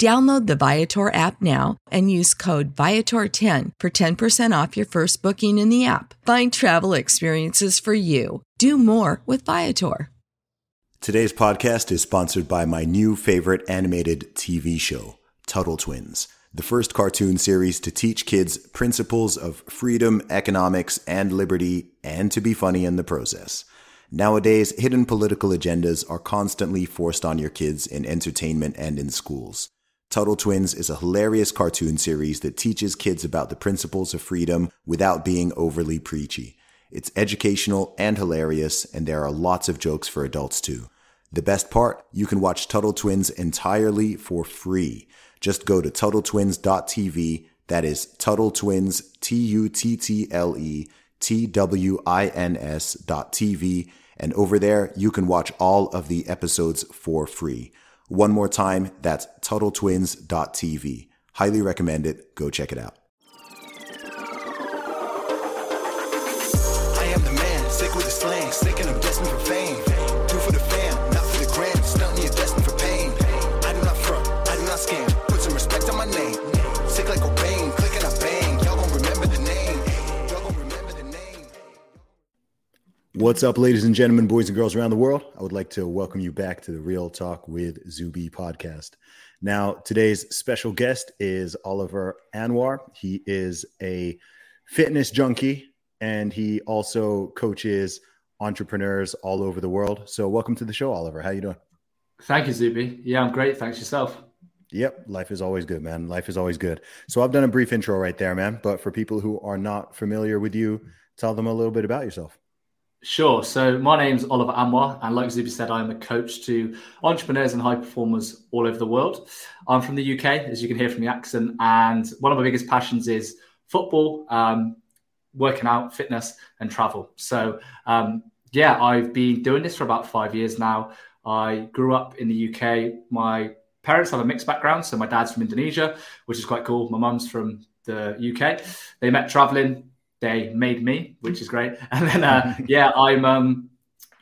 Download the Viator app now and use code Viator10 for 10% off your first booking in the app. Find travel experiences for you. Do more with Viator. Today's podcast is sponsored by my new favorite animated TV show, Tuttle Twins, the first cartoon series to teach kids principles of freedom, economics, and liberty, and to be funny in the process. Nowadays, hidden political agendas are constantly forced on your kids in entertainment and in schools. Tuttle Twins is a hilarious cartoon series that teaches kids about the principles of freedom without being overly preachy. It's educational and hilarious, and there are lots of jokes for adults too. The best part, you can watch Tuttle Twins entirely for free. Just go to TuttleTwins.tv. That is Tuttle Twins, T U T T L E T W I N S dot TV. And over there, you can watch all of the episodes for free. One more time, that's TuttleTwins.tv. Highly recommend it. Go check it out. I am the man, sick with the slang, sick and I'm destined for fame. What's up, ladies and gentlemen, boys and girls around the world? I would like to welcome you back to the Real Talk with Zuby podcast. Now, today's special guest is Oliver Anwar. He is a fitness junkie and he also coaches entrepreneurs all over the world. So, welcome to the show, Oliver. How you doing? Thank you, Zuby. Yeah, I'm great. Thanks yourself. Yep, life is always good, man. Life is always good. So, I've done a brief intro right there, man. But for people who are not familiar with you, tell them a little bit about yourself. Sure. So my name's Oliver Anwar, and like Zuby said, I'm a coach to entrepreneurs and high performers all over the world. I'm from the UK, as you can hear from the accent, and one of my biggest passions is football, um, working out, fitness, and travel. So um, yeah, I've been doing this for about five years now. I grew up in the UK. My parents have a mixed background, so my dad's from Indonesia, which is quite cool. My mum's from the UK. They met traveling they made me, which is great. And then, uh, yeah, I'm um,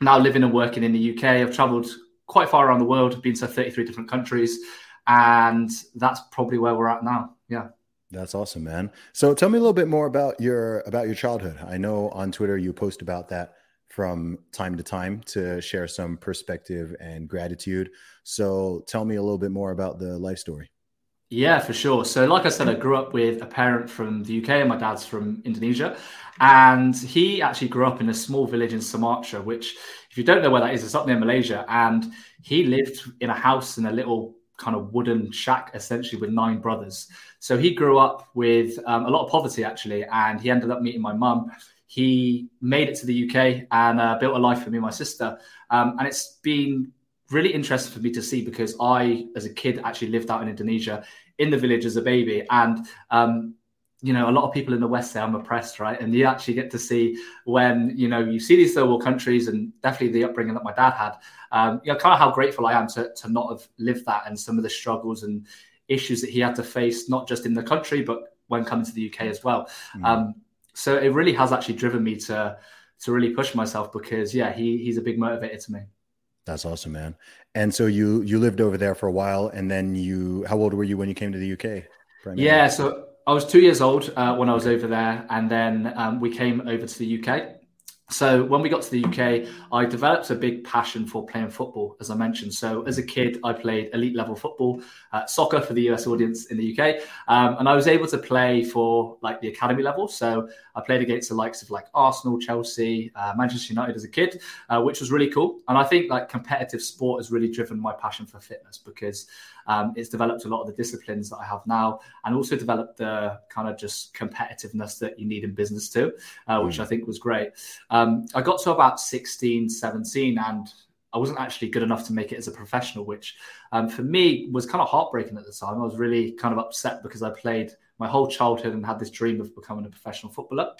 now living and working in the UK. I've traveled quite far around the world, been to 33 different countries, and that's probably where we're at now. Yeah. That's awesome, man. So tell me a little bit more about your about your childhood. I know on Twitter you post about that from time to time to share some perspective and gratitude. So tell me a little bit more about the life story. Yeah, for sure. So, like I said, I grew up with a parent from the UK and my dad's from Indonesia. And he actually grew up in a small village in Sumatra, which, if you don't know where that is, it's up near Malaysia. And he lived in a house in a little kind of wooden shack, essentially, with nine brothers. So, he grew up with um, a lot of poverty, actually. And he ended up meeting my mum. He made it to the UK and uh, built a life for me and my sister. Um, and it's been really interesting for me to see because I, as a kid, actually lived out in Indonesia in the village as a baby. And, um, you know, a lot of people in the West say I'm oppressed, right? And you actually get to see when, you know, you see these third world countries and definitely the upbringing that my dad had, um, you know, kind of how grateful I am to, to not have lived that and some of the struggles and issues that he had to face, not just in the country, but when coming to the UK as well. Mm. Um, so it really has actually driven me to, to really push myself because yeah, he, he's a big motivator to me. That's awesome, man. And so you you lived over there for a while, and then you how old were you when you came to the UK? Yeah, so I was two years old uh, when I was over there, and then um, we came over to the UK. So when we got to the UK, I developed a big passion for playing football, as I mentioned. So as a kid, I played elite level football, uh, soccer for the US audience in the UK, um, and I was able to play for like the academy level. So I played against the likes of like Arsenal, Chelsea, uh, Manchester United as a kid, uh, which was really cool. And I think like competitive sport has really driven my passion for fitness because um, it's developed a lot of the disciplines that I have now, and also developed the kind of just competitiveness that you need in business too, uh, which mm. I think was great. Um, I got to about 16, 17, and I wasn't actually good enough to make it as a professional, which um, for me was kind of heartbreaking at the time. I was really kind of upset because I played my whole childhood and had this dream of becoming a professional footballer.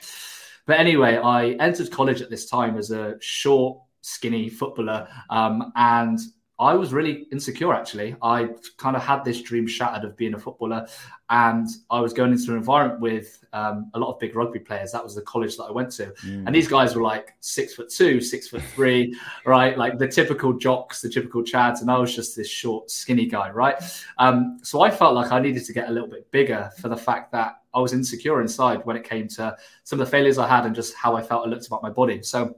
But anyway, I entered college at this time as a short, skinny footballer, um, and I was really insecure actually. I kind of had this dream shattered of being a footballer, and I was going into an environment with um, a lot of big rugby players. That was the college that I went to, mm. and these guys were like six foot two, six foot three, right? Like the typical jocks, the typical chads, and I was just this short, skinny guy, right? Um, so I felt like I needed to get a little bit bigger for the fact that I was insecure inside when it came to some of the failures I had and just how I felt I looked about my body. So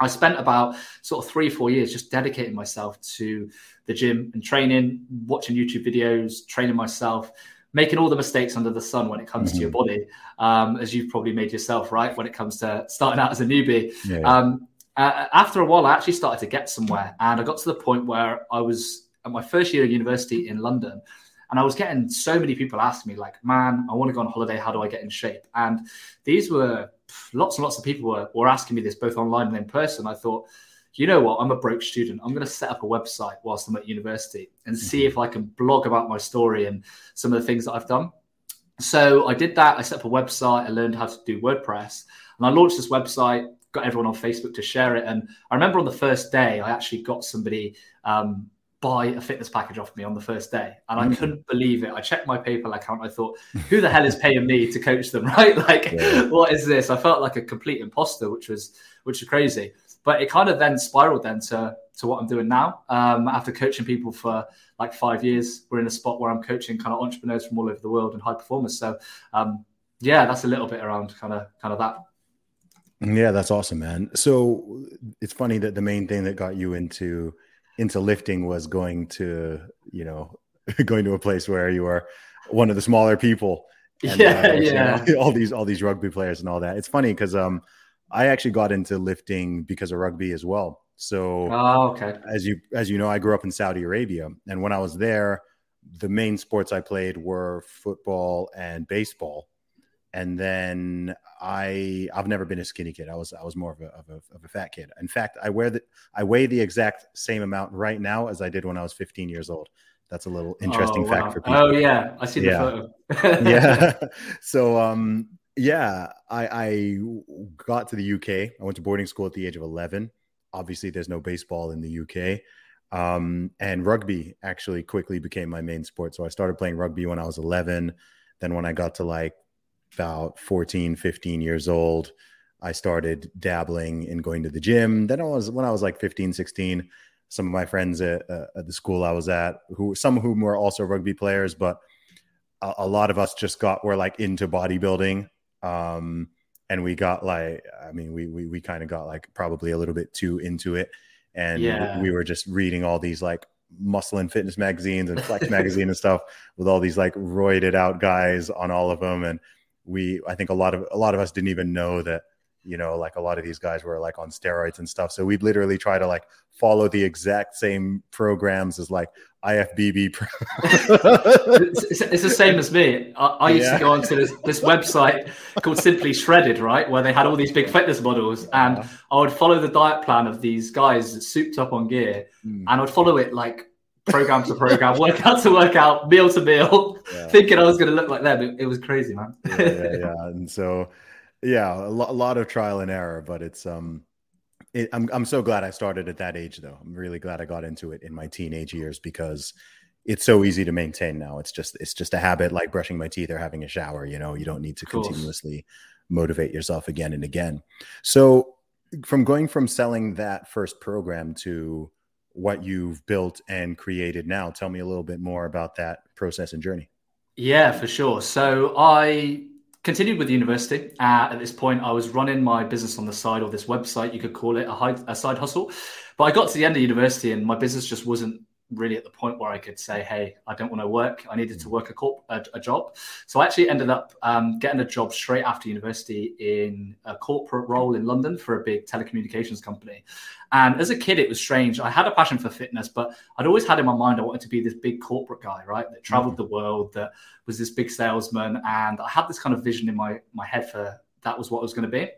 I spent about sort of three, four years just dedicating myself to the gym and training, watching YouTube videos, training myself, making all the mistakes under the sun when it comes mm-hmm. to your mm-hmm. body, um, as you've probably made yourself, right? When it comes to starting out as a newbie. Yeah, yeah. Um, uh, after a while, I actually started to get somewhere, and I got to the point where I was at my first year of university in London, and I was getting so many people asking me, like, "Man, I want to go on holiday. How do I get in shape?" And these were lots and lots of people were, were asking me this both online and in person. I thought, you know what? I'm a broke student. I'm going to set up a website whilst I'm at university and see mm-hmm. if I can blog about my story and some of the things that I've done. So I did that. I set up a website. I learned how to do WordPress and I launched this website, got everyone on Facebook to share it. And I remember on the first day, I actually got somebody um, buy a fitness package off me on the first day. And I mm. couldn't believe it. I checked my PayPal account. I thought, who the hell is paying me to coach them? Right? Like, yeah. what is this? I felt like a complete imposter, which was which was crazy. But it kind of then spiraled then to to what I'm doing now. Um, after coaching people for like five years, we're in a spot where I'm coaching kind of entrepreneurs from all over the world and high performers. So um, yeah, that's a little bit around kind of kind of that. Yeah, that's awesome, man. So it's funny that the main thing that got you into into lifting was going to you know going to a place where you are one of the smaller people and, yeah uh, yeah. all these all these rugby players and all that. It's funny because um i actually got into lifting because of rugby as well. So oh, okay. as you as you know i grew up in saudi arabia and when i was there the main sports i played were football and baseball. And then I I've never been a skinny kid. I was I was more of a, of a, of a fat kid. In fact, I wear the I weigh the exact same amount right now as I did when I was 15 years old. That's a little interesting oh, fact wow. for people. Oh yeah, I see the yeah. photo. yeah. So um yeah, I I got to the UK. I went to boarding school at the age of 11. Obviously, there's no baseball in the UK. Um, and rugby actually quickly became my main sport. So I started playing rugby when I was 11. Then when I got to like about 14, 15 years old, I started dabbling in going to the gym. Then I was when I was like 15, 16, some of my friends at, uh, at the school I was at, who some of whom were also rugby players, but a, a lot of us just got were like into bodybuilding. Um, and we got like, I mean, we we we kind of got like probably a little bit too into it, and yeah. we were just reading all these like muscle and fitness magazines and flex magazine and stuff with all these like roided out guys on all of them and we I think a lot of a lot of us didn't even know that you know like a lot of these guys were like on steroids and stuff so we'd literally try to like follow the exact same programs as like ifbb it's, it's, the same as me i, I used yeah. to go onto this, this website called simply shredded right where they had all these big fitness models and uh-huh. i would follow the diet plan of these guys souped up on gear mm. and i would follow it like program to program, workout to workout, meal to meal, yeah. thinking I was going to look like them. It, it was crazy, man. yeah, yeah, yeah, And so, yeah, a, lo- a, lot of trial and error, but it's um, it, I'm I'm so glad I started at that age, though. I'm really glad I got into it in my teenage years because it's so easy to maintain now. It's just it's just a habit, like brushing my teeth or having a shower. You know, you don't need to continuously motivate yourself again and again. So, from going from selling that first program to what you've built and created now. Tell me a little bit more about that process and journey. Yeah, for sure. So I continued with university. Uh, at this point, I was running my business on the side, or this website, you could call it a, high, a side hustle. But I got to the end of university, and my business just wasn't really at the point where I could say, "Hey, I don't want to work. I needed to work a corp- a, a job." So I actually ended up um, getting a job straight after university in a corporate role in London for a big telecommunications company. And as a kid, it was strange. I had a passion for fitness, but I'd always had in my mind I wanted to be this big corporate guy, right? That traveled mm-hmm. the world, that was this big salesman, and I had this kind of vision in my my head for that was what I was going to be.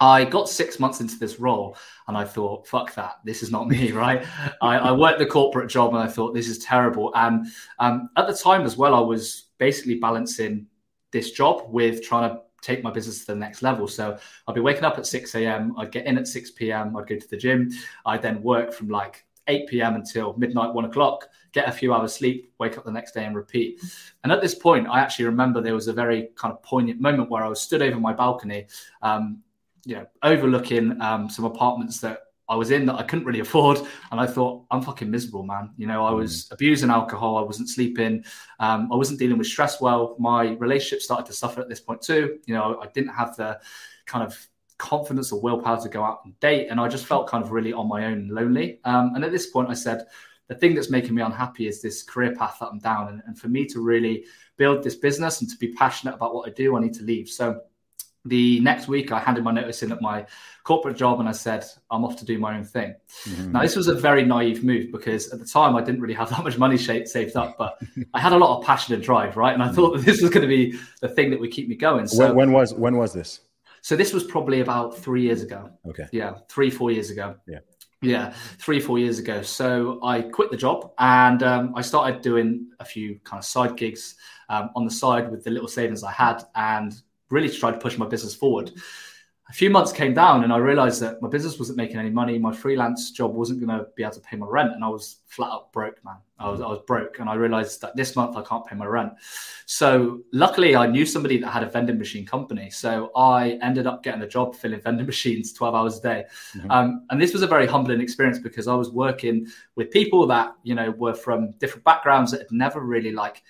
I got six months into this role and I thought, fuck that, this is not me, right? I, I, worked the corporate job and I thought, this is terrible. And um, at the time as well, I was basically balancing this job with trying to take my business to the next level. So I'd be waking up at 6 a.m., I'd get in at 6 p.m., I'd go to the gym, I'd then work from like 8 p.m. until midnight, one o'clock, get a few hours sleep, wake up the next day and repeat. And at this point, I actually remember there was a very kind of poignant moment where I was stood over my balcony um, you know, overlooking um, some apartments that I was in that I couldn't really afford. And I thought, I'm fucking miserable, man. You know, I was mm. abusing alcohol. I wasn't sleeping. Um, I wasn't dealing with stress well. My relationship started to suffer at this point too. You know, I didn't have the kind of confidence or willpower to go out and date. And I just felt kind of really on my own and lonely. Um, and at this point, I said, the thing that's making me unhappy is this career path that I'm down. And, and for me to really build this business and to be passionate about what I do, I need to leave. So the next week I handed my notice in at my corporate job and I said, I'm off to do my own thing. Mm-hmm. Now, this was a very naive move because at the time I didn't really have that much money saved up, but I had a lot of passion and drive, right? And I thought that this was going to be the thing that would keep me going. So, when, when was when was this? So this was probably about three years ago. Okay. Yeah, three, four years ago. Yeah. Yeah, three, four years ago. So I quit the job and um, I started doing a few kind of side gigs um, on the side with the little savings I had. And really tried to push my business forward. A few months came down and I realized that my business wasn't making any money. My freelance job wasn't going to be able to pay my rent. And I was flat out broke, man. I was, I was broke. And I realized that this month I can't pay my rent. So luckily I knew somebody that had a vending machine company. So I ended up getting a job filling vending machines 12 hours a day. Mm-hmm. Um, and this was a very humbling experience because I was working with people that, you know, were from different backgrounds that had never really like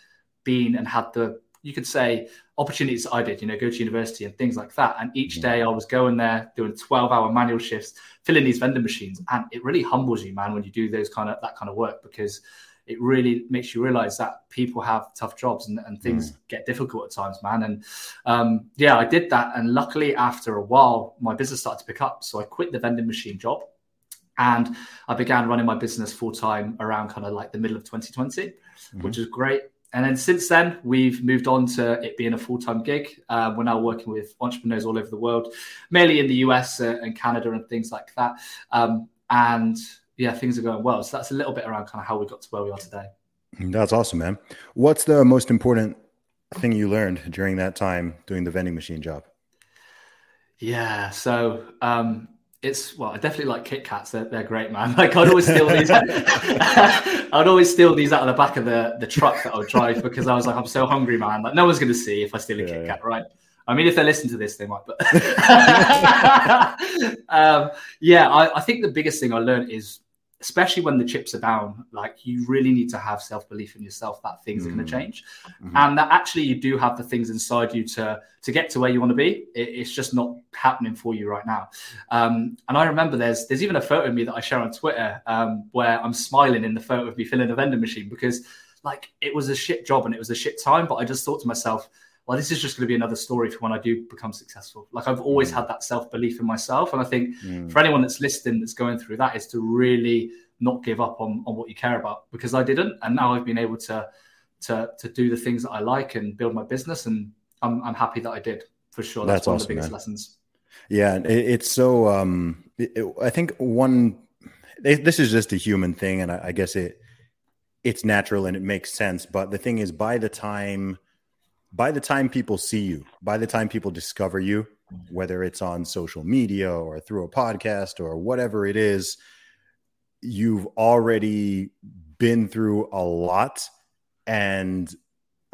been and had the you could say opportunities I did, you know, go to university and things like that. And each day I was going there doing 12 hour manual shifts, filling these vending machines. And it really humbles you, man, when you do those kind of that kind of work because it really makes you realize that people have tough jobs and, and things mm. get difficult at times, man. And um, yeah, I did that. And luckily, after a while, my business started to pick up. So I quit the vending machine job and I began running my business full time around kind of like the middle of 2020, mm-hmm. which is great and then since then, we've moved on to it being a full time gig. Uh, we're now working with entrepreneurs all over the world, mainly in the US uh, and Canada and things like that. Um, and yeah, things are going well. So that's a little bit around kind of how we got to where we are today. That's awesome, man. What's the most important thing you learned during that time doing the vending machine job? Yeah. So, um, it's well, I definitely like Kit Kats. They're, they're great, man. Like I'd always steal these. I'd always steal these out of the back of the, the truck that I would drive because I was like, I'm so hungry, man. Like no one's going to see if I steal a yeah, Kit Kat, right? I mean, if they listen to this, they might. But um, yeah, I, I think the biggest thing I learned is especially when the chips are down, like you really need to have self belief in yourself that things mm. are going to change, mm-hmm. and that actually you do have the things inside you to to get to where you want to be. It, it's just not happening for you right now. Um, and I remember there's there's even a photo of me that I share on Twitter um, where I'm smiling in the photo of me filling a vending machine because like it was a shit job and it was a shit time, but I just thought to myself well, this is just going to be another story for when I do become successful. Like I've always mm. had that self belief in myself, and I think mm. for anyone that's listening that's going through that is to really not give up on on what you care about because I didn't, and now I've been able to to to do the things that I like and build my business, and I'm I'm happy that I did for sure. That's, That's one awesome, of the biggest man. lessons. Yeah, it, it's so. Um, it, I think one. It, this is just a human thing, and I, I guess it it's natural and it makes sense. But the thing is, by the time by the time people see you, by the time people discover you, whether it's on social media or through a podcast or whatever it is, you've already been through a lot and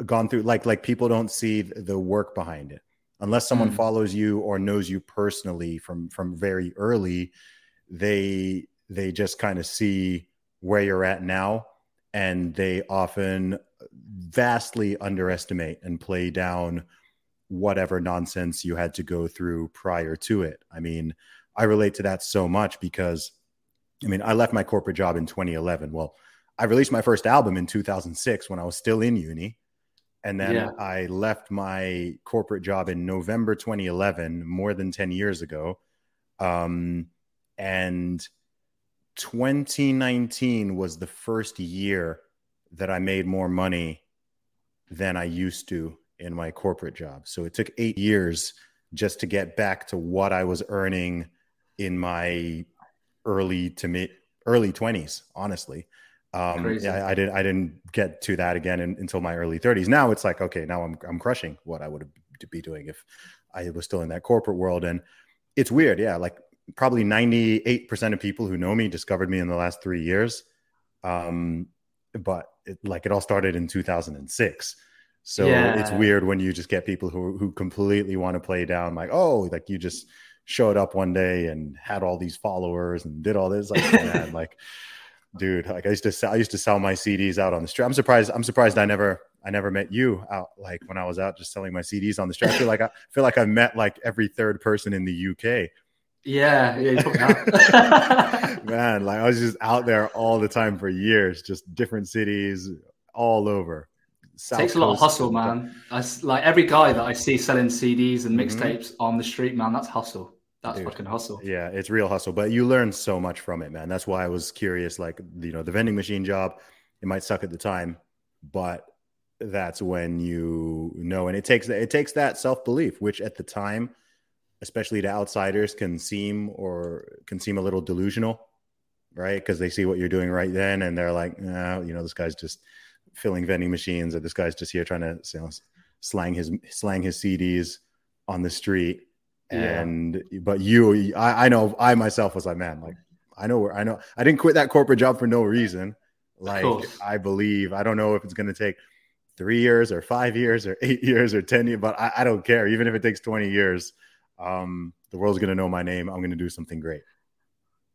gone through like like people don't see the work behind it unless someone mm. follows you or knows you personally from from very early they they just kind of see where you're at now, and they often vastly underestimate and play down whatever nonsense you had to go through prior to it. I mean, I relate to that so much because I mean, I left my corporate job in 2011. Well, I released my first album in 2006 when I was still in uni. And then yeah. I left my corporate job in November 2011, more than 10 years ago. Um, and 2019 was the first year that I made more money than I used to in my corporate job. So it took eight years just to get back to what I was earning in my early to mid early 20s, honestly. Um, I, I didn't I didn't get to that again in, until my early 30s. Now it's like okay, now I'm I'm crushing what I would be doing if I was still in that corporate world. And it's weird, yeah. Like probably 98% of people who know me discovered me in the last three years. Um, but it, like it all started in 2006. So yeah. it's weird when you just get people who who completely want to play down like, oh, like you just showed up one day and had all these followers and did all this. Like, man, like, dude, like I used to sell, I used to sell my CDs out on the street. I'm surprised. I'm surprised I never I never met you out like when I was out just selling my CDs on the street. I feel like I feel like I met like every third person in the UK. Yeah, yeah, man. Like I was just out there all the time for years, just different cities all over. South takes a lot of hustle, man. I, like every guy that I see selling CDs and mm-hmm. mixtapes mm-hmm. on the street, man. That's hustle. That's Dude. fucking hustle. Yeah, it's real hustle. But you learn so much from it, man. That's why I was curious. Like you know, the vending machine job, it might suck at the time, but that's when you know, and it takes it takes that self belief, which at the time, especially to outsiders, can seem or can seem a little delusional, right? Because they see what you're doing right then, and they're like, nah, you know, this guy's just filling vending machines, or this guy's just here trying to you know, slang his slang his CDs on the street. Yeah. And but you, I, I know I myself was like, man, like I know where I know I didn't quit that corporate job for no reason. Like I believe I don't know if it's going to take three years or five years or eight years or ten years, but I, I don't care. Even if it takes twenty years, um, the world's going to know my name. I'm going to do something great.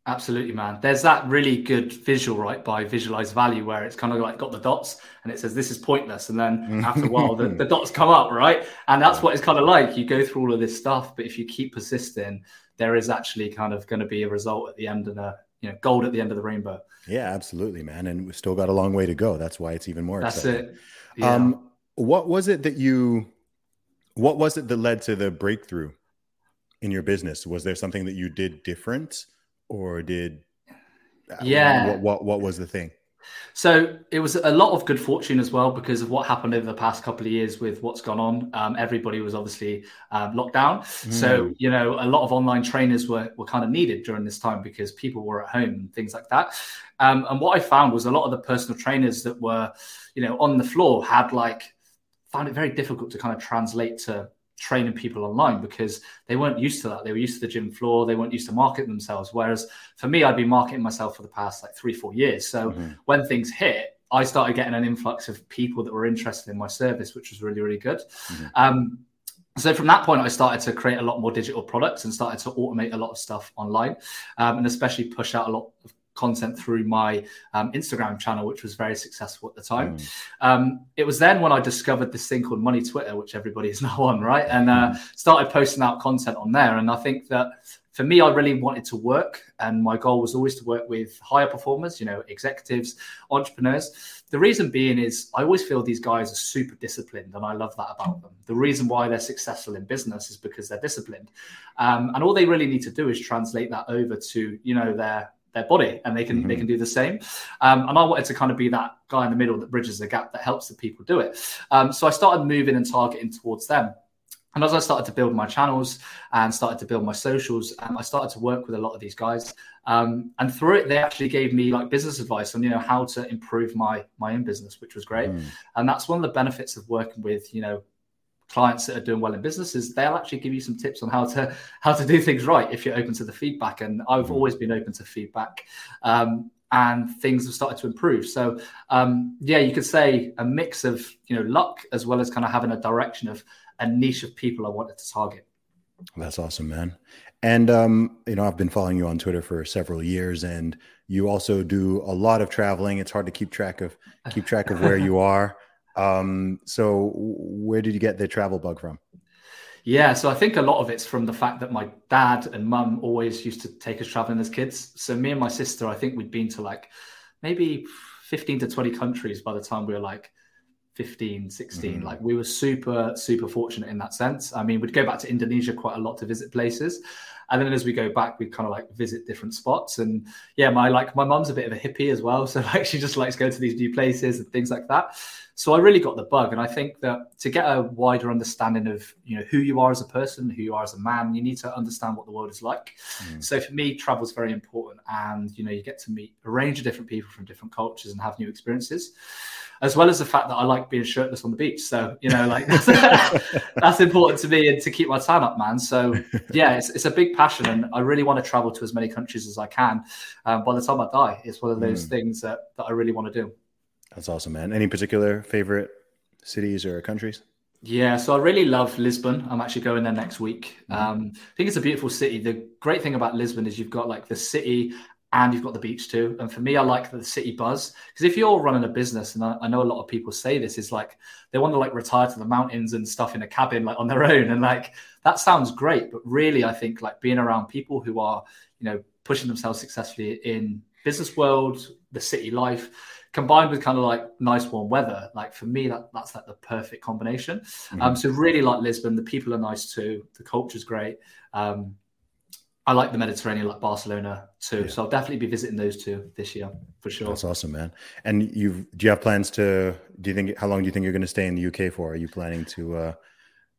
Absolutely, man. There's that really good visual, right, by visualize value, where it's kind of like got the dots and it says this is pointless. And then after a while, the, the, dots come up, right? And that's what it's kind of like. You go through all of this stuff, but if you keep persisting, there is actually kind of going to be a result at the end of the, you know, gold at the end of the rainbow. Yeah, absolutely, man. And we've still got a long way to go. That's why it's even more that's exciting. it. Yeah. Um, what was it that you, what was it that led to the breakthrough in your business? Was there something that you did different? or did yeah what, what what was the thing so it was a lot of good fortune as well because of what happened over the past couple of years with what's gone on. Um, everybody was obviously um, locked down, mm. so you know a lot of online trainers were were kind of needed during this time because people were at home and things like that. Um, and what I found was a lot of the personal trainers that were, you know, on the floor had like found it very difficult to kind of translate to training people online because they weren't used to that. They were used to the gym floor. They weren't used to marketing themselves. Whereas for me, I'd been marketing myself for the past like three, four years. So mm-hmm. when things hit, I started getting an influx of people that were interested in my service, which was really, really good. Mm-hmm. Um, so from that point, I started to create a lot more digital products and started to automate a lot of stuff online, um, and especially push out a lot of content through my um, Instagram channel, which was very successful at the time. Mm. Um, it was then when I discovered this thing called Money Twitter, which everybody is now on, right? And uh, mm. started posting out content on there. And I think that for me, I really wanted to work, and my goal was always to work with higher performers, you know, executives, entrepreneurs. The reason being is I always feel these guys are super disciplined, and I love that about them. The reason why they're successful in business is because they're disciplined, um, and all they really need to do is translate that over to you know their their body and they can mm-hmm. they can do the same um, and i wanted to kind of be that guy in the middle that bridges the gap that helps the people do it um, so i started moving and targeting towards them and as I started to build my channels and started to build my socials, um, I started to work with a lot of these guys. Um, and through it, they actually gave me like business advice on you know how to improve my my own business, which was great. Mm. And that's one of the benefits of working with you know clients that are doing well in businesses, they'll actually give you some tips on how to how to do things right if you're open to the feedback. And I've mm-hmm. always been open to feedback. Um, and things have started to improve. So um, yeah, you could say a mix of you know luck as well as kind of having a direction of a niche of people I wanted to target. That's awesome, man. And um, you know, I've been following you on Twitter for several years, and you also do a lot of traveling. It's hard to keep track of keep track of where you are. Um, so, where did you get the travel bug from? Yeah, so I think a lot of it's from the fact that my dad and mum always used to take us traveling as kids. So me and my sister, I think we'd been to like maybe 15 to 20 countries by the time we were like 15, 16. Mm-hmm. Like we were super, super fortunate in that sense. I mean, we'd go back to Indonesia quite a lot to visit places. And then as we go back, we kind of like visit different spots. And yeah, my like my mum's a bit of a hippie as well. So like she just likes to go to these new places and things like that. So I really got the bug. And I think that to get a wider understanding of you know who you are as a person, who you are as a man, you need to understand what the world is like. Mm. So for me, travel is very important. And you know, you get to meet a range of different people from different cultures and have new experiences as well as the fact that I like being shirtless on the beach. So, you know, like that's, that's important to me and to keep my time up, man. So, yeah, it's, it's a big passion and I really want to travel to as many countries as I can. Um, by the time I die, it's one of those mm. things that, that I really want to do. That's awesome, man. Any particular favorite cities or countries? Yeah, so I really love Lisbon. I'm actually going there next week. Mm-hmm. Um, I think it's a beautiful city. The great thing about Lisbon is you've got like the city and you've got the beach too. And for me, I like the city buzz because if you're running a business, and I, I, know a lot of people say this, is like they want to like retire to the mountains and stuff in a cabin like on their own, and like that sounds great, but really, I think like being around people who are you know pushing themselves successfully in business world, the city life, combined with kind of like nice warm weather, like for me, that that's like the perfect combination. Mm-hmm. Um, so really like Lisbon, the people are nice too, the culture's great. Um, I like the Mediterranean, like Barcelona too. Yeah. So I'll definitely be visiting those two this year for sure. That's awesome, man. And you do you have plans to? Do you think how long do you think you're going to stay in the UK for? Are you planning to uh,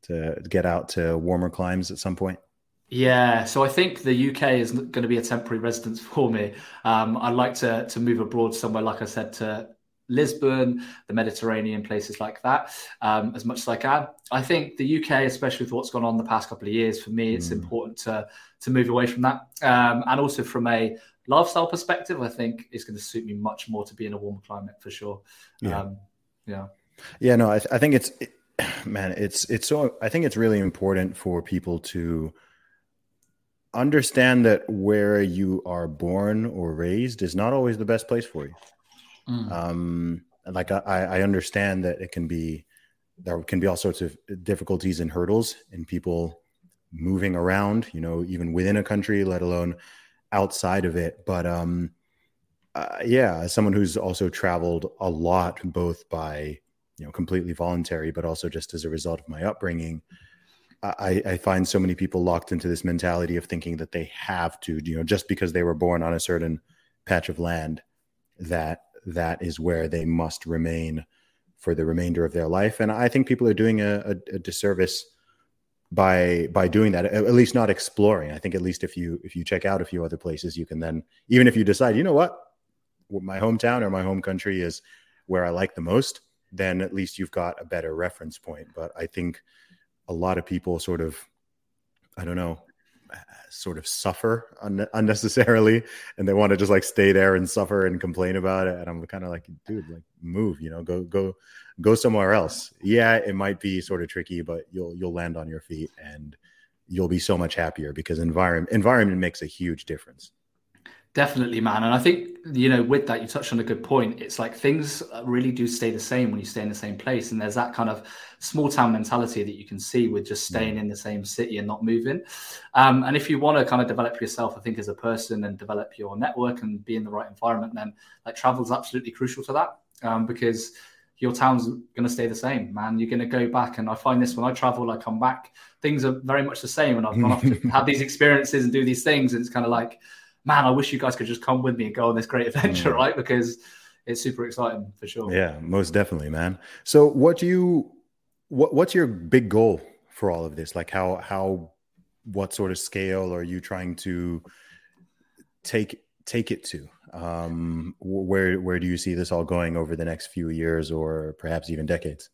to get out to warmer climes at some point? Yeah, so I think the UK is going to be a temporary residence for me. Um, I'd like to to move abroad somewhere, like I said, to Lisbon, the Mediterranean, places like that, um, as much as I can. I think the UK, especially with what's gone on the past couple of years, for me, it's mm. important to to move away from that, um, and also from a lifestyle perspective, I think it's going to suit me much more to be in a warmer climate for sure. Yeah, um, yeah, yeah. No, I, th- I think it's it, man, it's it's so. I think it's really important for people to understand that where you are born or raised is not always the best place for you. Mm. Um, like I, I understand that it can be there can be all sorts of difficulties and hurdles in people moving around, you know, even within a country, let alone outside of it. But um, uh, yeah, as someone who's also traveled a lot, both by you know completely voluntary, but also just as a result of my upbringing, I, I find so many people locked into this mentality of thinking that they have to, you know, just because they were born on a certain patch of land, that that is where they must remain for the remainder of their life. And I think people are doing a, a, a disservice by by doing that at least not exploring. I think at least if you if you check out a few other places you can then even if you decide you know what? My hometown or my home country is where i like the most then at least you've got a better reference point. But i think a lot of people sort of i don't know uh, sort of suffer un- unnecessarily and they want to just like stay there and suffer and complain about it. And i'm kind of like dude like move you know go go go somewhere else yeah it might be sort of tricky but you'll you'll land on your feet and you'll be so much happier because environment environment makes a huge difference Definitely, man. And I think, you know, with that, you touched on a good point. It's like things really do stay the same when you stay in the same place. And there's that kind of small town mentality that you can see with just staying in the same city and not moving. Um, and if you want to kind of develop yourself, I think, as a person and develop your network and be in the right environment, then like travel is absolutely crucial to that um, because your town's going to stay the same, man. You're going to go back. And I find this when I travel, I come back, things are very much the same. And I've gone off to have these experiences and do these things. And it's kind of like, man, I wish you guys could just come with me and go on this great adventure, mm. right? Because it's super exciting for sure. Yeah, most definitely, man. So, what do you, what, what's your big goal for all of this? Like, how, how, what sort of scale are you trying to take take it to? Um, where, where do you see this all going over the next few years, or perhaps even decades?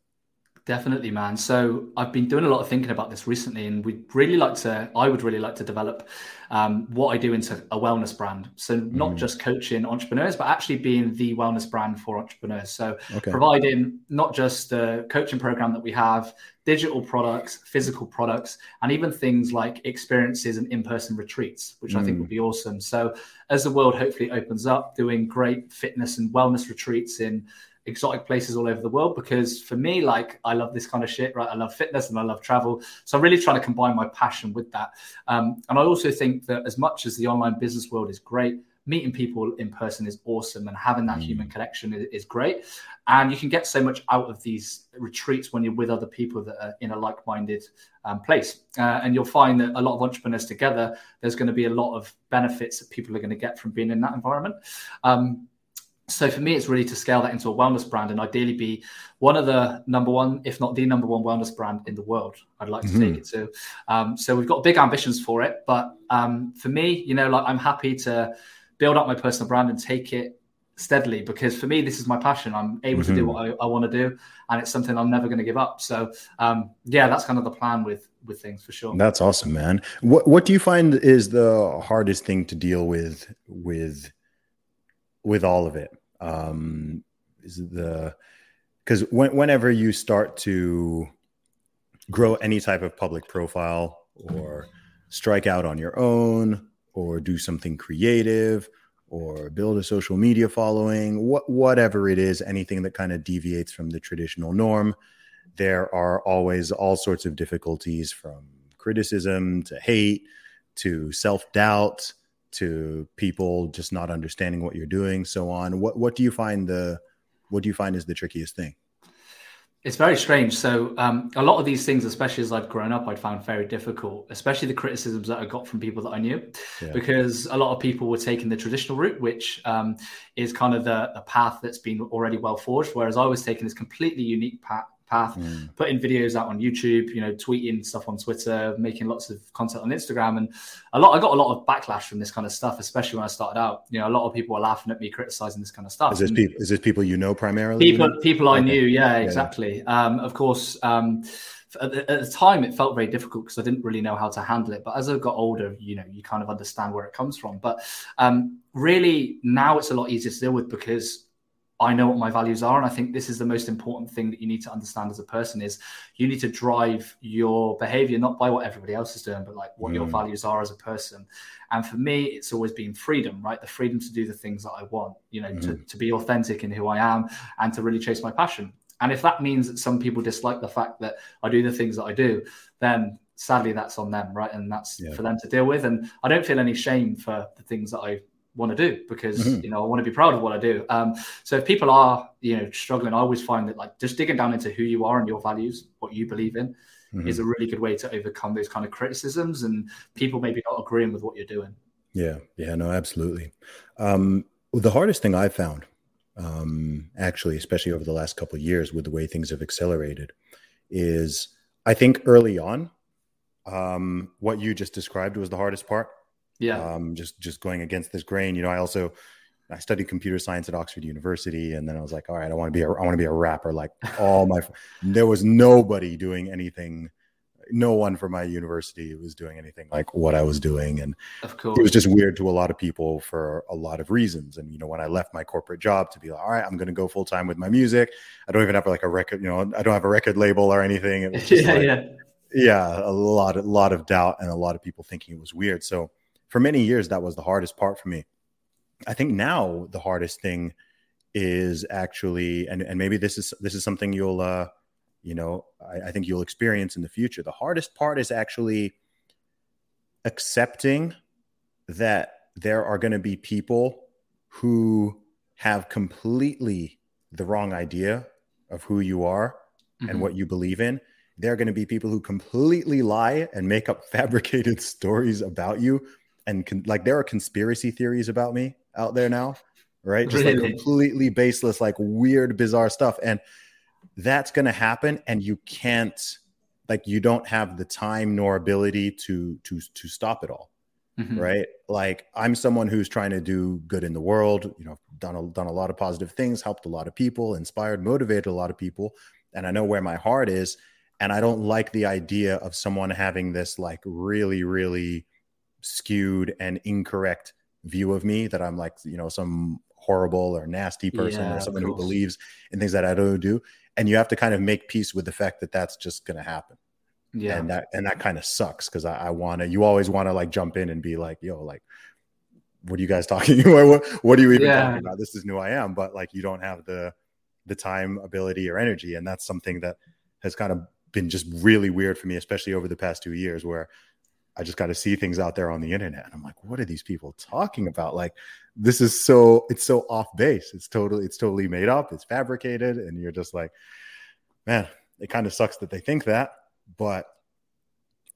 Definitely, man. So I've been doing a lot of thinking about this recently, and we'd really like to. I would really like to develop um, what I do into a wellness brand. So not mm. just coaching entrepreneurs, but actually being the wellness brand for entrepreneurs. So okay. providing not just the coaching program that we have, digital products, physical products, and even things like experiences and in-person retreats, which mm. I think would mm. be awesome. So as the world hopefully opens up, doing great fitness and wellness retreats in exotic places all over the world because for me like i love this kind of shit right? I love fitness and i love travel. So i'm really trying to combine my passion with that. Um, and i also think that as much as the online business world is great meeting people in person is awesome and having that mm. human connection is, is, great. And you can get so much out of these retreats when you're with other people that are in a like-minded um, place. Uh, and you'll find that a lot of entrepreneurs together there's going to be a lot of benefits that people are going to get from being in that environment. Um, so for me, it's really to scale that into a wellness brand and ideally be one of the number one, if not the number one wellness brand in the world. I'd like to mm-hmm. take it to. Um, so we've got big ambitions for it. But um, for me, you know, like I'm happy to build up my personal brand and take it steadily because for me, this is my passion. I'm able mm-hmm. to do mm-hmm. what I, I want to do, and it's something I'm never going to give up. So um, yeah, that's kind of the plan with with things for sure. That's awesome, man. What what do you find is the hardest thing to deal with with with all of it um is the because when, whenever you start to grow any type of public profile or strike out on your own or do something creative or build a social media following what whatever it is anything that kind of deviates from the traditional norm there are always all sorts of difficulties from criticism to hate to self-doubt to people just not understanding what you're doing, so on. What what do you find the what do you find is the trickiest thing? It's very strange. So um, a lot of these things, especially as I've grown up, I'd found very difficult, especially the criticisms that I got from people that I knew, yeah. because a lot of people were taking the traditional route, which um, is kind of the, the, path that's been already well forged, whereas I was taking this completely unique path path, mm. putting videos out on YouTube, you know, tweeting stuff on Twitter, making lots of content on Instagram, and a lot. I got a lot of backlash from this kind of stuff, especially when I started out. You know, a lot of people were laughing at me, criticizing this kind of stuff. Is this people? Is this people you know primarily? People, people I knew. Yeah, exactly. Yeah. Um, of course. Um, at the, at the, time, it felt very difficult because I didn't really know how to handle it. But as I got older, you know, you kind of understand where it comes from. But um, really, now it's a lot easier to deal with because I know what my values are. And I think this is the most important thing that you need to understand as a person is you need to drive your behavior, not by what everybody else is doing, but like what mm. your values are as a person. And for me, it's always been freedom, right? The freedom to do the things that I want, you know, mm. to, to be authentic in who I am and to really chase my passion. And if that means that some people dislike the fact that I do the things that I do, then sadly that's on them, right? And that's yeah. for them to deal with. And I don't feel any shame for the things that I want to do because mm-hmm. you know I want to be proud of what I do. Um, so if people are you know struggling, I always find that like just digging down into who you are and your values, what you believe in, mm-hmm. is a really good way to overcome those kind of criticisms and people maybe not agreeing with what you're doing. Yeah, yeah, no, absolutely. Um, the hardest thing I've found, um, actually, especially over the last couple of years, with the way things have accelerated, is I think early on, um, what you just described was the hardest part yeah. Um, just just going against this grain. You know, I also I studied computer science at Oxford University, and then I was like, all right, I want to be a, I want to be a rapper. Like all my, there was nobody doing anything. No one from my university was doing anything like what I was doing, and of course, it was just weird to a lot of people for a lot of reasons. And you know, when I left my corporate job to be like, all right, I'm going to go full time with my music. I don't even have like a record. You know, I don't have a record label or anything. It was just yeah, like, yeah, yeah, a lot, a lot of doubt, and a lot of people thinking it was weird. So for many years that was the hardest part for me. I think now the hardest thing is actually and, and maybe this is this is something you'll uh you know I, I think you'll experience in the future. The hardest part is actually accepting that there are going to be people who have completely the wrong idea of who you are mm-hmm. and what you believe in. There are going to be people who completely lie and make up fabricated stories about you and con- like there are conspiracy theories about me out there now, right? Just really? like completely baseless, like weird, bizarre stuff. And that's going to happen. And you can't, like, you don't have the time nor ability to, to, to stop it all. Mm-hmm. Right. Like I'm someone who's trying to do good in the world, you know, done a, done a lot of positive things, helped a lot of people, inspired, motivated a lot of people. and I know where my heart is. And I don't like the idea of someone having this like really, really skewed and incorrect view of me that I'm like, you know, some horrible or nasty person yeah, or someone who believes in things that I don't do. And you have to kind of make peace with the fact that that's just going to happen. Yeah. And that, and that kind of sucks because I, I want to, you always want to like jump in and be like, yo, like, what are you guys talking what, what are you even yeah. talking about? This is new I am, but like, you don't have the, the time, ability, or energy. And that's something that has kind of been just really weird for me, especially over the past two years where I just got to see things out there on the internet. And I'm like, what are these people talking about? Like, this is so, it's so off base. It's totally, it's totally made up. It's fabricated. And you're just like, man, it kind of sucks that they think that, but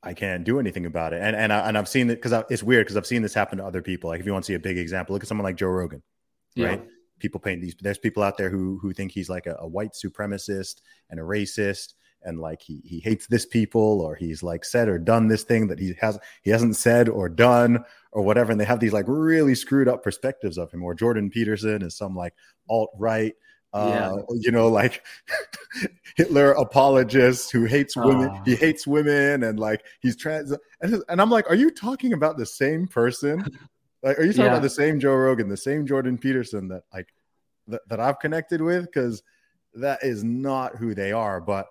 I can't do anything about it. And, and, I, and I've seen it because it's weird because I've seen this happen to other people. Like, if you want to see a big example, look at someone like Joe Rogan, yeah. right? People paint these, there's people out there who, who think he's like a, a white supremacist and a racist and like he he hates this people or he's like said or done this thing that he has he hasn't said or done or whatever and they have these like really screwed up perspectives of him or jordan peterson is some like alt right uh, yeah. you know, like Hitler apologist who hates women. He hates women and like he's trans. And, and, I'm like, are you talking about the same person? Like, are you talking yeah. about the same Joe Rogan, the same Jordan Peterson that like that, that I've connected with? Because that is not who they are. But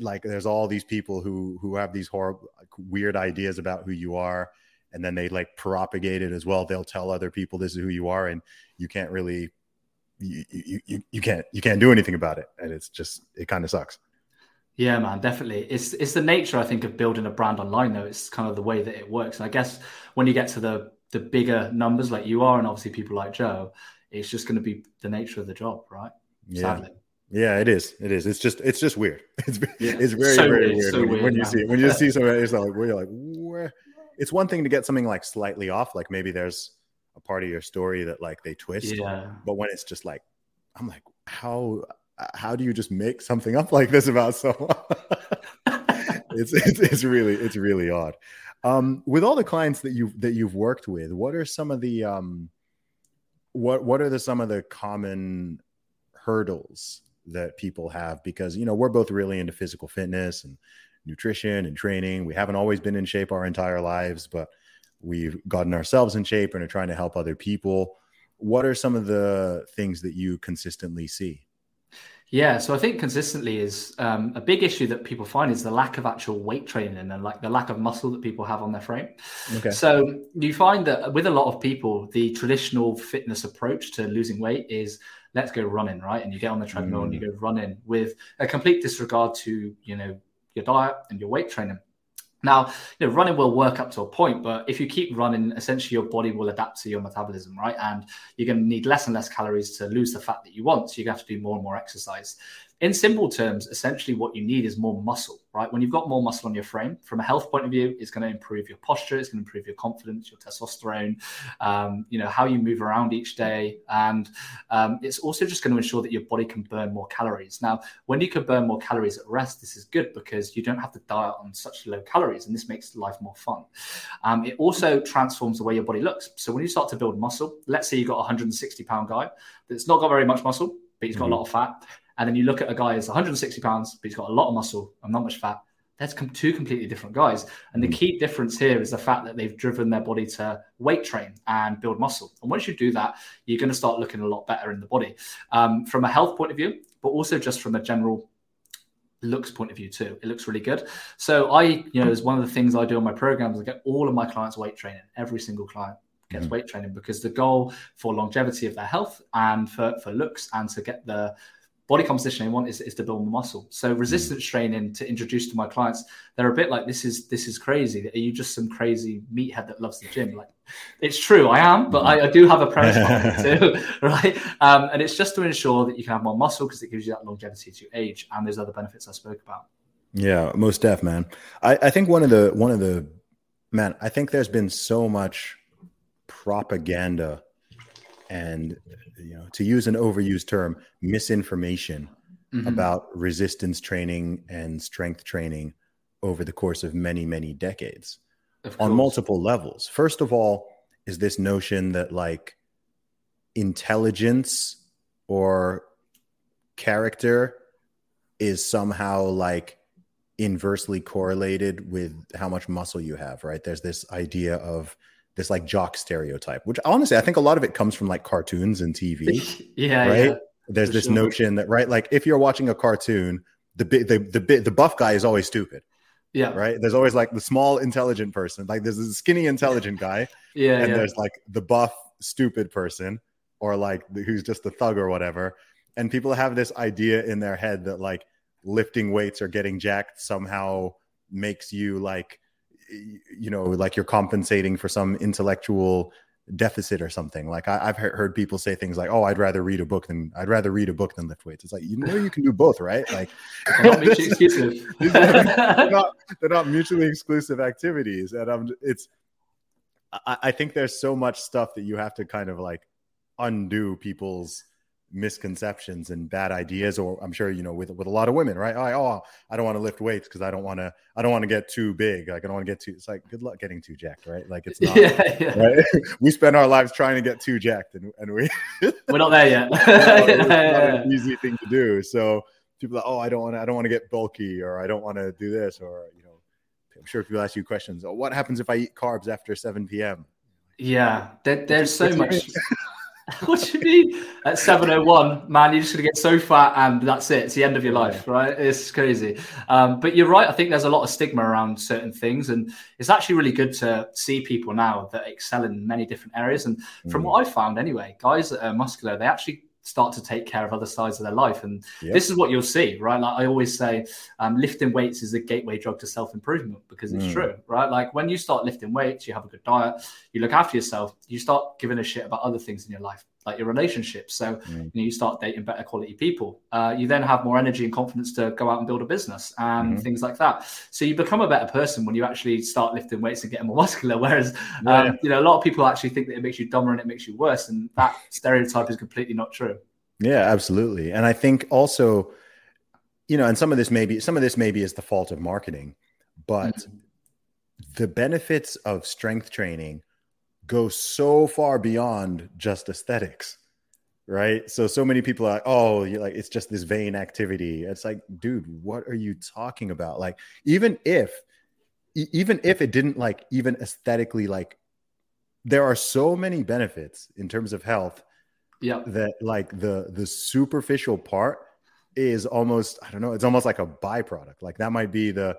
like there's all these people who who have these horrible like, weird ideas about who you are and then they like propagate it as well. They'll tell other people this is who you are and you can't really you you, you, you can't you can't do anything about it and it's just it kind of sucks. Yeah man definitely. It's it's the nature i think of building a brand online though. It's kind of the way that it works. And i guess when you get to the the bigger numbers like you are and obviously people like joe it's just going to be the nature of the job right? Yeah. sadly yeah, it is. It is. It's just it's just weird. It's yeah. it's very so very weird, weird so when, weird, when you see it. When you see something, it's like where you're like, where? It's one thing to get something like slightly off, like maybe there's a part of your story that like they twist. Yeah. But when it's just like, I'm like, how how do you just make something up like this about someone? it's, it's it's really it's really odd. Um, with all the clients that you that you've worked with, what are some of the um, what what are the some of the common hurdles that people have because you know we're both really into physical fitness and nutrition and training. We haven't always been in shape our entire lives, but we've gotten ourselves in shape and are trying to help other people. What are some of the things that you consistently see? Yeah, so I think consistently is um, a big issue that people find is the lack of actual weight training and like the lack of muscle that people have on their frame. Okay. So you find that with a lot of people, the traditional fitness approach to losing weight is let's go running, right? And you get on the treadmill mm. and you mm. go running with a complete disregard to, you know, your diet and your weight training. Now, you know, running will work up to a point, but if you keep running, essentially your body will adapt to your metabolism, right? And you're going to need less and less calories to lose the fat that you want. So you have to do more and more exercise in simple terms, essentially what you need is more muscle, right? When you've got more muscle on your frame, from a health point of view, it's going to improve your posture, it's going to improve your confidence, your testosterone, um, you know, how you move around each day. And um, it's also just going to ensure that your body can burn more calories. Now, when you can burn more calories at rest, this is good because you don't have to diet on such low calories, and this makes life more fun. Um, it also transforms the way your body looks. So when you start to build muscle, let's say you've got a 160 pound guy that's not got very much muscle, but he's got mm-hmm. a lot of fat and then you look at a guy who's 160 pounds, but he's got a lot of muscle and not much fat. That's two completely different guys. And the mm. key difference here is the fact that they've driven their body to weight train and build muscle. And once you do that, you're going to start looking a lot better in the body um, from a health point of view, but also just from a general looks point of view too. It looks really good. So I, you know, as one of the things I do on my programs, I get all of my clients weight training. Every single client gets mm. weight training because the goal for longevity of their health and for, for looks and to get the body composition I want is, is to build muscle. So hmm. resistance mm. training to introduce to my clients, they're a bit like this is this is crazy. Are you just some crazy meathead that loves the gym? Like it's true, I am, but I, I do have a premise too, right? Um, and it's just to ensure that you can have more muscle because it gives you that longevity to age and there's other benefits I spoke about. Yeah, most def, man. I, I think one of the one of the man, I think there's been so much propaganda and you know to use an overused term misinformation mm-hmm. about resistance training and strength training over the course of many many decades on multiple levels first of all is this notion that like intelligence or character is somehow like inversely correlated with how much muscle you have, right? There's this idea of this like jock stereotype, which honestly, I think a lot of it comes from like cartoons and TV. yeah. Right. Yeah, There's this sure. notion that, right, like if you're watching a cartoon, the big, the, the, the buff guy is always stupid. Yeah. Right. There's always like the small, intelligent person. Like there's a skinny, intelligent guy. yeah. And yeah. there's like the buff, stupid person or like who's just a thug or whatever. And people have this idea in their head that like lifting weights or getting jacked somehow makes you like, you know, like you're compensating for some intellectual deficit or something. Like I, have heard people say things like, "Oh, I'd rather read a book than I'd rather read a book than lift weights." It's like you know you can do both, right? Like not they're, not, they're not mutually exclusive activities, and I'm it's. I, I think there's so much stuff that you have to kind of like undo people's misconceptions and bad ideas or i'm sure you know with with a lot of women right? Oh, oh i don't want to lift weights because i don't want to i don't want to get too big. Like i don't want to get too it's like good luck getting too jacked right? Like it's not yeah, yeah. right? We spend our lives trying to get too jacked and, and we we're not there yet. It's not an easy thing to do. So people are, like, oh i don't want to i don't want to get bulky or i don't want to do this or you know i'm sure people ask you questions oh, what happens if i eat carbs after 7 p.m yeah there, there's so much what do you mean? At 7.01, man, you're just going to get so fat and that's it. It's the end of your life, right? It's crazy. Um, but you're right. I think there's a lot of stigma around certain things. And it's actually really good to see people now that excel in many different areas. And from mm. what I found anyway, guys that are muscular, they actually start to take care of other sides of their life. And yep. this is what you'll see, right? Like I always say, um, lifting weights is a gateway drug to self improvement because it's mm. true, right? Like when you start lifting weights, you have a good diet, you look after yourself, you start giving a shit about other things in your life like your relationships. So mm. you, know, you start dating better quality people. Uh, you then have more energy and confidence to go out and build a business and mm-hmm. things like that. So you become a better person when you actually start lifting weights and getting more muscular. Whereas yeah. um, you know a lot of people actually think that it makes you dumber and it makes you worse, and that stereotype is completely not true. Yeah, absolutely. And I think also, you know, and some of this maybe some of this maybe is the fault of marketing, but mm-hmm. the benefits of strength training go so far beyond just aesthetics right? So so many people are like oh you're like it's just this vain activity. It's like dude what are you talking about? Like even if even if it didn't like even aesthetically like there are so many benefits in terms of health yeah that like the the superficial part is almost i don't know it's almost like a byproduct. Like that might be the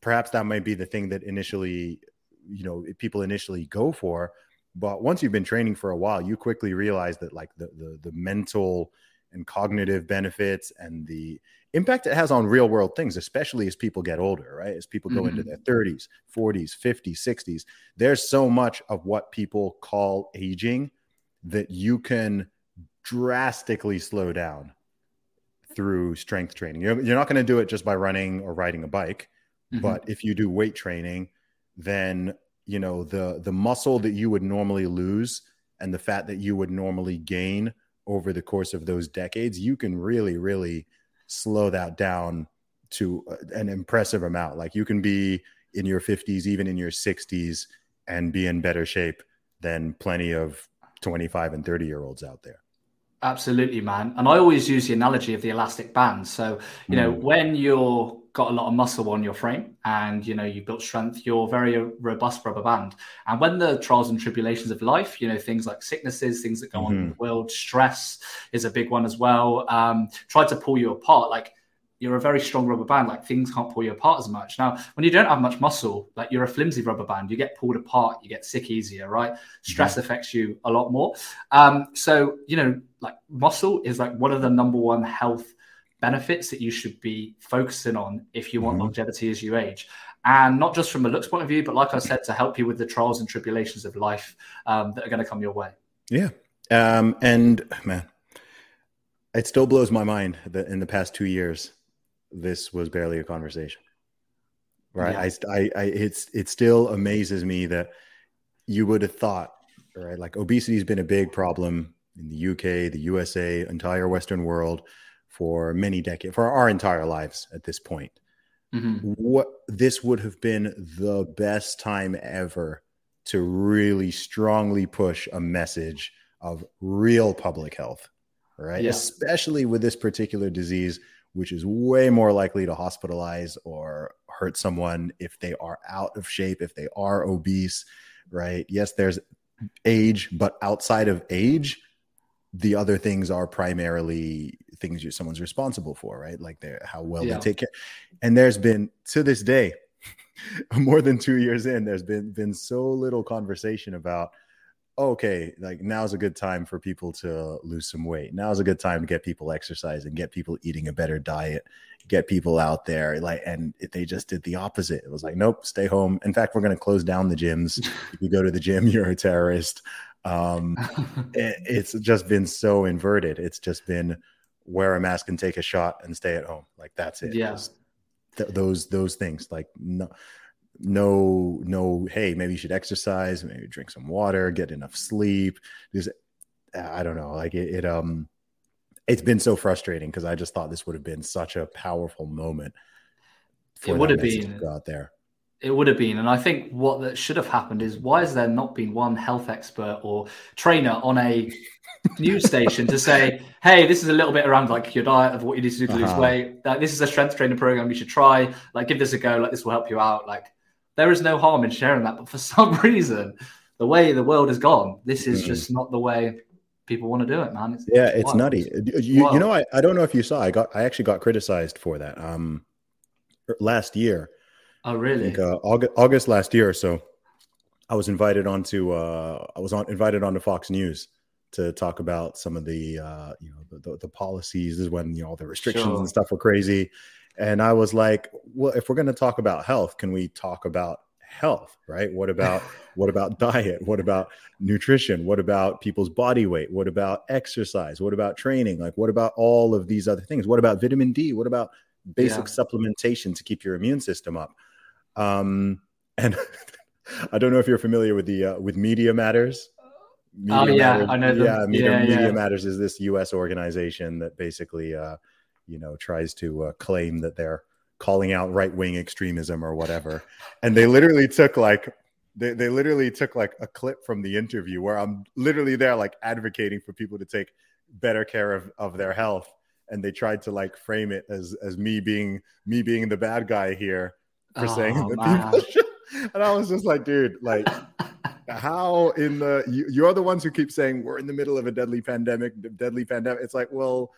perhaps that might be the thing that initially you know people initially go for but once you've been training for a while, you quickly realize that like the the, the mental and cognitive benefits and the impact it has on real world things, especially as people get older, right? As people go mm-hmm. into their 30s, 40s, 50s, 60s, there's so much of what people call aging that you can drastically slow down through strength training. You're, you're not going to do it just by running or riding a bike, mm-hmm. but if you do weight training, then you know the the muscle that you would normally lose and the fat that you would normally gain over the course of those decades you can really really slow that down to an impressive amount like you can be in your 50s even in your 60s and be in better shape than plenty of 25 and 30 year olds out there Absolutely, man. And I always use the analogy of the elastic band. So, you know, mm. when you're got a lot of muscle on your frame and you know you built strength you're very robust rubber band and when the trials and tribulations of life you know things like sicknesses things that go mm-hmm. on in the world stress is a big one as well um try to pull you apart like you're a very strong rubber band. Like things can't pull you apart as much. Now, when you don't have much muscle, like you're a flimsy rubber band, you get pulled apart, you get sick easier, right? Stress mm-hmm. affects you a lot more. Um, so, you know, like muscle is like one of the number one health benefits that you should be focusing on if you want mm-hmm. longevity as you age. And not just from a looks point of view, but like I said, to help you with the trials and tribulations of life um, that are going to come your way. Yeah. Um, and man, it still blows my mind that in the past two years, this was barely a conversation. Right. Yeah. I, I, I, it's, it still amazes me that you would have thought, right? Like obesity has been a big problem in the UK, the USA, entire Western world for many decades, for our entire lives at this point. Mm-hmm. What this would have been the best time ever to really strongly push a message of real public health, right? Yeah. Especially with this particular disease which is way more likely to hospitalize or hurt someone if they are out of shape, if they are obese, right? Yes, there's age, but outside of age, the other things are primarily things you, someone's responsible for, right? Like how well yeah. they take care. And there's been to this day, more than two years in, there's been been so little conversation about okay, like now's a good time for people to lose some weight. Now's a good time to get people exercising, get people eating a better diet, get people out there. Like, and they just did the opposite. It was like, nope, stay home. In fact, we're going to close down the gyms. if you go to the gym, you're a terrorist. Um, it, it's just been so inverted. It's just been wear a mask and take a shot and stay at home. Like that's it. Yeah. Th- those those things. Like no no no hey maybe you should exercise maybe drink some water get enough sleep because i don't know like it, it um it's been so frustrating because i just thought this would have been such a powerful moment it would have been out there it would have been and i think what that should have happened is why has there not been one health expert or trainer on a news station to say hey this is a little bit around like your diet of what you need to do to uh-huh. lose weight like this is a strength training program you should try like give this a go like this will help you out like there is no harm in sharing that. But for some reason, the way the world has gone, this is mm. just not the way people want to do it, man. It's, yeah, it's, nutty. You, you, know, I, I don't know if you saw, I got, I actually got criticized for that. Um, er, last year. Oh, really? Think, uh, August, August last year. or So I was invited onto, uh, I was on invited onto Fox News to talk about some of the, uh, you know, the, the, the policies is when, you know, all the restrictions sure. and stuff were crazy. And I was like, well, if we're going to talk about health, can we talk about health, right? What about what about diet? What about nutrition? What about people's body weight? What about exercise? What about training? Like what about all of these other things? What about vitamin D? What about basic yeah. supplementation to keep your immune system up? Um, and I don't know if you're familiar with the uh, with Media Matters. Media oh yeah, Matters. I know. Them. Yeah, Media, yeah, Media Matters is this U.S. organization that basically uh, you know tries to uh, claim that they're calling out right wing extremism or whatever, and they literally took like they, they literally took like a clip from the interview where I'm literally there like advocating for people to take better care of, of their health and they tried to like frame it as as me being me being the bad guy here for oh, saying that people should, and I was just like dude like how in the you, you're the ones who keep saying we're in the middle of a deadly pandemic deadly pandemic it's like well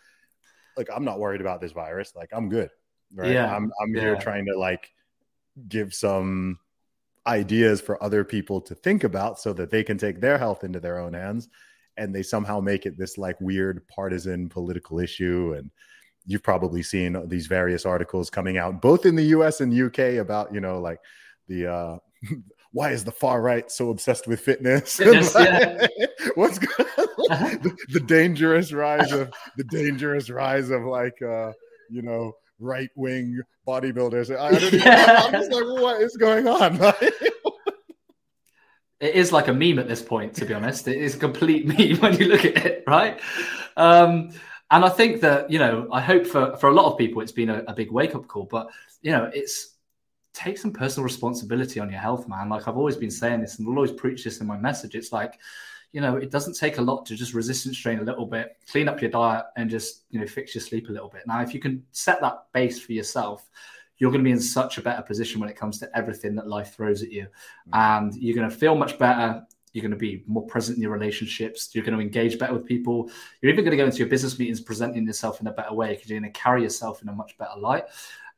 like I'm not worried about this virus. Like I'm good. Right. Yeah. I'm I'm yeah. here trying to like give some ideas for other people to think about so that they can take their health into their own hands and they somehow make it this like weird partisan political issue and you've probably seen these various articles coming out both in the US and UK about you know like the uh why is the far right so obsessed with fitness? fitness yeah. What's uh-huh. the, the, dangerous rise of the dangerous rise of like uh, you know right wing bodybuilders. I, I don't even, I'm just like, what is going on? it is like a meme at this point, to be honest. It is a complete meme when you look at it, right? Um, and I think that you know, I hope for for a lot of people, it's been a, a big wake up call. But you know, it's take some personal responsibility on your health, man. Like I've always been saying this, and I'll always preach this in my message. It's like, you know, it doesn't take a lot to just resistance train a little bit, clean up your diet, and just you know fix your sleep a little bit. Now, if you can set that base for yourself, you're going to be in such a better position when it comes to everything that life throws at you, mm-hmm. and you're going to feel much better. You're going to be more present in your relationships. You're going to engage better with people. You're even going to go into your business meetings presenting yourself in a better way because you're going to carry yourself in a much better light.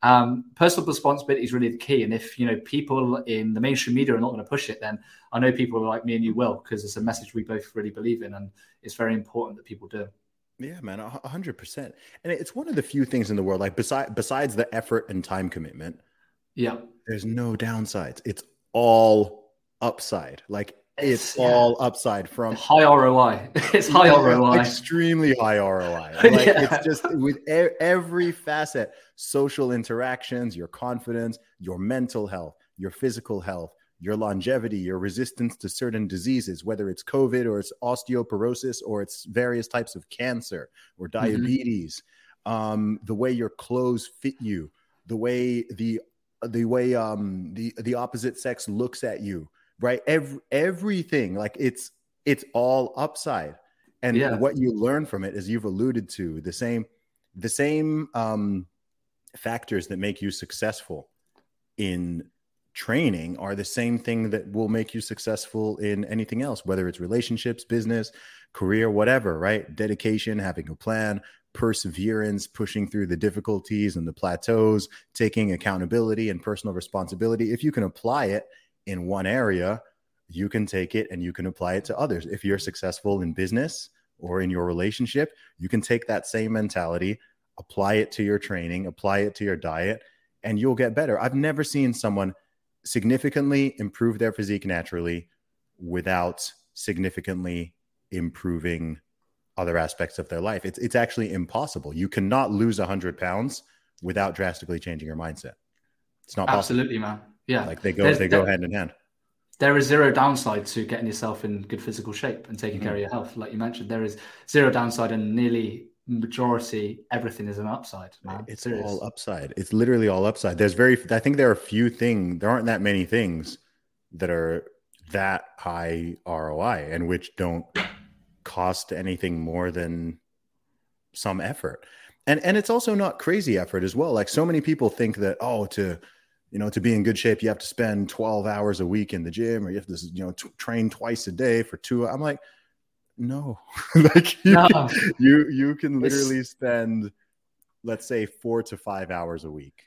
Um, personal responsibility is really the key. And if you know people in the mainstream media are not going to push it, then I know people like me and you will, because it's a message we both really believe in, and it's very important that people do. Yeah, man, a hundred percent. And it's one of the few things in the world, like besides besides the effort and time commitment. Yeah, there's no downsides. It's all upside. Like it's yeah. all upside from high ROI. It's high yeah, ROI, extremely high ROI. Like yeah. it's just with every facet, social interactions, your confidence, your mental health, your physical health, your longevity, your resistance to certain diseases, whether it's COVID or it's osteoporosis or it's various types of cancer or mm-hmm. diabetes, mm-hmm. um, the way your clothes fit you, the way the the way um, the the opposite sex looks at you right? Every everything like it's it's all upside. And yeah. what you learn from it, as you've alluded to, the same the same um, factors that make you successful in training are the same thing that will make you successful in anything else, whether it's relationships, business, career, whatever, right? Dedication, having a plan, perseverance, pushing through the difficulties and the plateaus, taking accountability and personal responsibility. If you can apply it in one area, you can take it and you can apply it to others. If you're successful in business or in your relationship, you can take that same mentality, apply it to your training, apply it to your diet, and you'll get better. I've never seen someone significantly improve their physique naturally without significantly improving other aspects of their life. It's it's actually impossible. You cannot lose 100 pounds without drastically changing your mindset. It's not possible. absolutely, man. Yeah, like they go There's, they go hand in hand. There is zero downside to getting yourself in good physical shape and taking mm-hmm. care of your health. Like you mentioned, there is zero downside, and nearly majority everything is an upside man it's Serious. all upside it's literally all upside there's very i think there are a few things there aren't that many things that are that high roi and which don't cost anything more than some effort and and it's also not crazy effort as well like so many people think that oh to you know to be in good shape you have to spend 12 hours a week in the gym or you have to you know t- train twice a day for two i'm like no like you, no. you you can literally it's... spend let's say four to five hours a week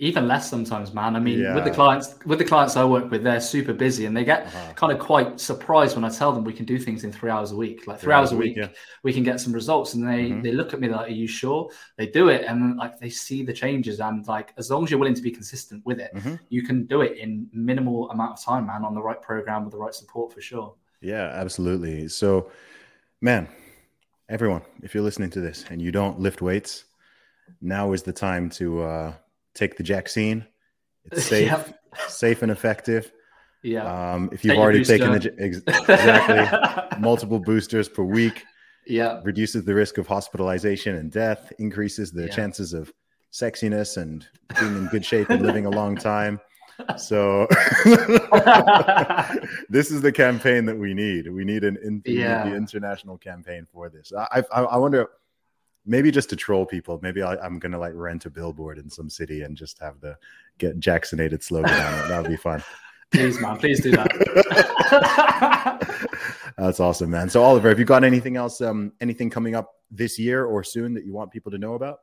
even less sometimes man i mean yeah. with the clients with the clients i work with they're super busy and they get uh-huh. kind of quite surprised when i tell them we can do things in three hours a week like three, three hours, a week, week yeah. we can get some results and they mm-hmm. they look at me like are you sure they do it and like they see the changes and like as long as you're willing to be consistent with it mm-hmm. you can do it in minimal amount of time man on the right program with the right support for sure yeah, absolutely. So, man, everyone, if you're listening to this and you don't lift weights, now is the time to uh, take the Jacksine. It's safe, yep. safe and effective. Yeah. Um, if you've Take already taken the ex- exactly multiple boosters per week, yeah, reduces the risk of hospitalization and death, increases the yeah. chances of sexiness and being in good shape and living a long time. So this is the campaign that we need. We need an in, yeah. international campaign for this. I, I, I wonder maybe just to troll people. Maybe I, am gonna like rent a billboard in some city and just have the get Jacksonated slogan on it. That would be fun. Please, man, please do that. That's awesome, man. So, Oliver, have you got anything else, um, anything coming up this year or soon that you want people to know about?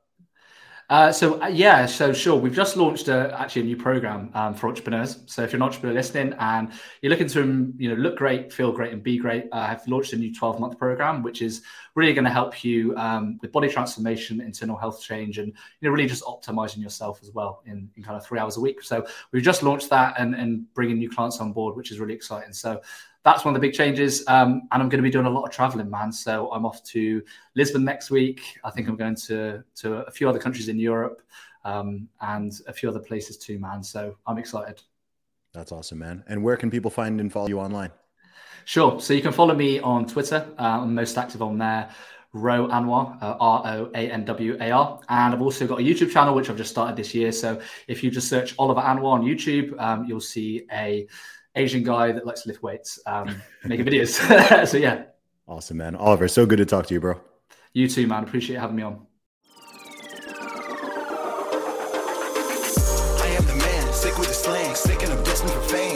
Uh, so uh, yeah, so sure. We've just launched a, actually a new program um, for entrepreneurs. So if you're an entrepreneur listening and you're looking to you know look great, feel great, and be great, uh, I've launched a new 12 month program, which is really going to help you um, with body transformation, internal health change, and you know really just optimizing yourself as well in, in kind of three hours a week. So we've just launched that and and bringing new clients on board, which is really exciting. So that's one of the big changes. Um, and I'm going to be doing a lot of traveling, man. So I'm off to Lisbon next week. I think I'm going to to a few other countries in Europe um, and a few other places too, man. So I'm excited. That's awesome, man. And where can people find and follow you online? Sure. So you can follow me on Twitter. Uh, I'm most active on there. Ro Anwar, uh, R O A N W A R. And I've also got a YouTube channel, which I've just started this year. So if you just search Oliver Anwar on YouTube, um, you'll see a Asian guy that likes to lift weights, um, making videos. so yeah. Awesome, man. Oliver, so good to talk to you, bro. You too, man. Appreciate having me on. I am the man, sick with the slang, sick and I'm destined for fame.